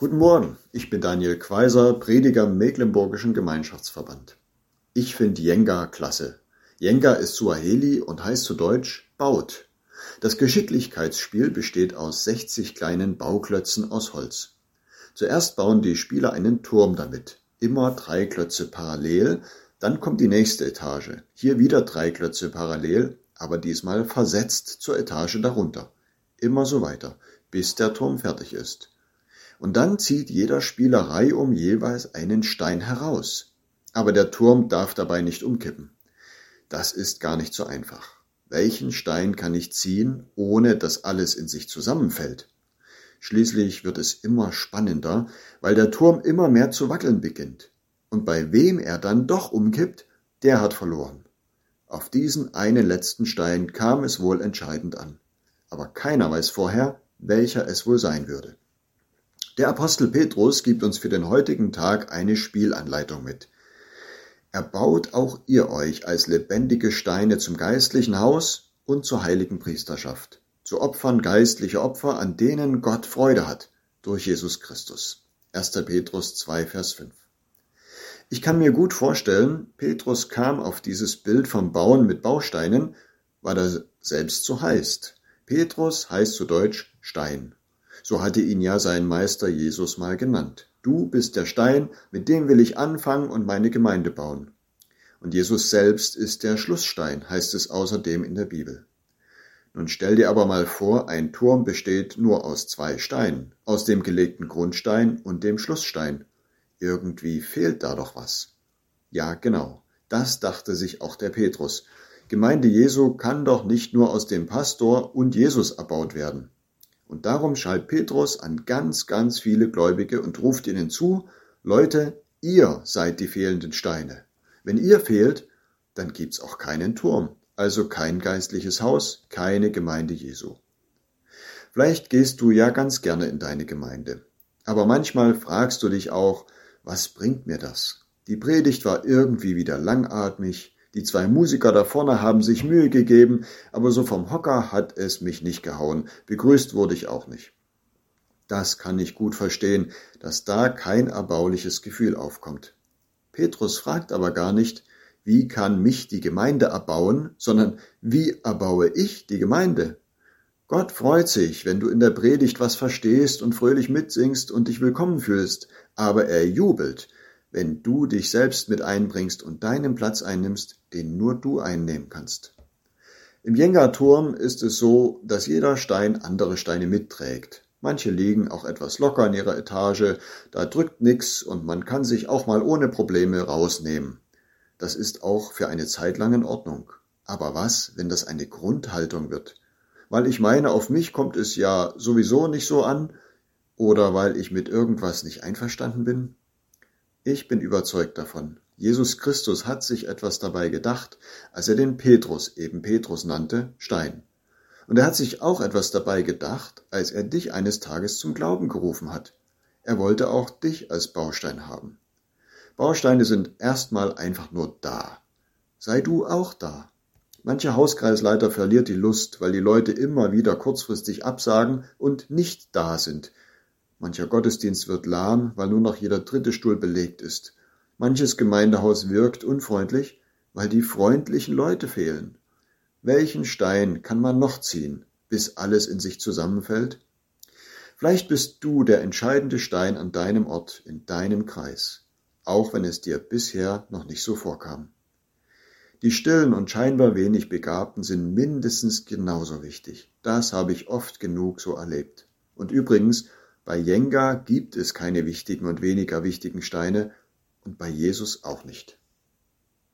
Guten Morgen, ich bin Daniel Quaiser, Prediger im Mecklenburgischen Gemeinschaftsverband. Ich finde Jenga klasse. Jenga ist Suaheli und heißt zu Deutsch baut. Das Geschicklichkeitsspiel besteht aus 60 kleinen Bauklötzen aus Holz. Zuerst bauen die Spieler einen Turm damit. Immer drei Klötze parallel, dann kommt die nächste Etage. Hier wieder drei Klötze parallel, aber diesmal versetzt zur Etage darunter. Immer so weiter, bis der Turm fertig ist. Und dann zieht jeder Spieler reihum jeweils einen Stein heraus. Aber der Turm darf dabei nicht umkippen. Das ist gar nicht so einfach. Welchen Stein kann ich ziehen, ohne dass alles in sich zusammenfällt? Schließlich wird es immer spannender, weil der Turm immer mehr zu wackeln beginnt. Und bei wem er dann doch umkippt, der hat verloren. Auf diesen einen letzten Stein kam es wohl entscheidend an. Aber keiner weiß vorher, welcher es wohl sein würde. Der Apostel Petrus gibt uns für den heutigen Tag eine Spielanleitung mit. Erbaut auch ihr euch als lebendige Steine zum geistlichen Haus und zur heiligen Priesterschaft, zu Opfern geistliche Opfer, an denen Gott Freude hat, durch Jesus Christus. 1. Petrus 2, Vers 5. Ich kann mir gut vorstellen, Petrus kam auf dieses Bild vom Bauen mit Bausteinen, weil er selbst so heißt. Petrus heißt zu Deutsch Stein. So hatte ihn ja sein Meister Jesus mal genannt. Du bist der Stein, mit dem will ich anfangen und meine Gemeinde bauen. Und Jesus selbst ist der Schlussstein, heißt es außerdem in der Bibel. Nun stell dir aber mal vor, ein Turm besteht nur aus zwei Steinen, aus dem gelegten Grundstein und dem Schlussstein. Irgendwie fehlt da doch was. Ja, genau, das dachte sich auch der Petrus. Gemeinde Jesu kann doch nicht nur aus dem Pastor und Jesus erbaut werden. Und darum schalt Petrus an ganz, ganz viele Gläubige und ruft ihnen zu, Leute, ihr seid die fehlenden Steine. Wenn ihr fehlt, dann gibt's auch keinen Turm, also kein geistliches Haus, keine Gemeinde Jesu. Vielleicht gehst du ja ganz gerne in deine Gemeinde. Aber manchmal fragst du dich auch, was bringt mir das? Die Predigt war irgendwie wieder langatmig, die zwei Musiker da vorne haben sich Mühe gegeben, aber so vom Hocker hat es mich nicht gehauen. Begrüßt wurde ich auch nicht. Das kann ich gut verstehen, dass da kein erbauliches Gefühl aufkommt. Petrus fragt aber gar nicht, wie kann mich die Gemeinde erbauen, sondern wie erbaue ich die Gemeinde? Gott freut sich, wenn du in der Predigt was verstehst und fröhlich mitsingst und dich willkommen fühlst, aber er jubelt, wenn du dich selbst mit einbringst und deinen Platz einnimmst, den nur du einnehmen kannst. Im Jenga-Turm ist es so, dass jeder Stein andere Steine mitträgt. Manche liegen auch etwas locker in ihrer Etage, da drückt nix und man kann sich auch mal ohne Probleme rausnehmen. Das ist auch für eine Zeit lang in Ordnung. Aber was, wenn das eine Grundhaltung wird? Weil ich meine, auf mich kommt es ja sowieso nicht so an, oder weil ich mit irgendwas nicht einverstanden bin? Ich bin überzeugt davon. Jesus Christus hat sich etwas dabei gedacht, als er den Petrus, eben Petrus nannte, Stein. Und er hat sich auch etwas dabei gedacht, als er dich eines Tages zum Glauben gerufen hat. Er wollte auch dich als Baustein haben. Bausteine sind erstmal einfach nur da. Sei du auch da. Mancher Hauskreisleiter verliert die Lust, weil die Leute immer wieder kurzfristig absagen und nicht da sind, Mancher Gottesdienst wird lahm, weil nur noch jeder dritte Stuhl belegt ist. Manches Gemeindehaus wirkt unfreundlich, weil die freundlichen Leute fehlen. Welchen Stein kann man noch ziehen, bis alles in sich zusammenfällt? Vielleicht bist du der entscheidende Stein an deinem Ort, in deinem Kreis, auch wenn es dir bisher noch nicht so vorkam. Die stillen und scheinbar wenig Begabten sind mindestens genauso wichtig. Das habe ich oft genug so erlebt. Und übrigens, bei Jenga gibt es keine wichtigen und weniger wichtigen Steine und bei Jesus auch nicht.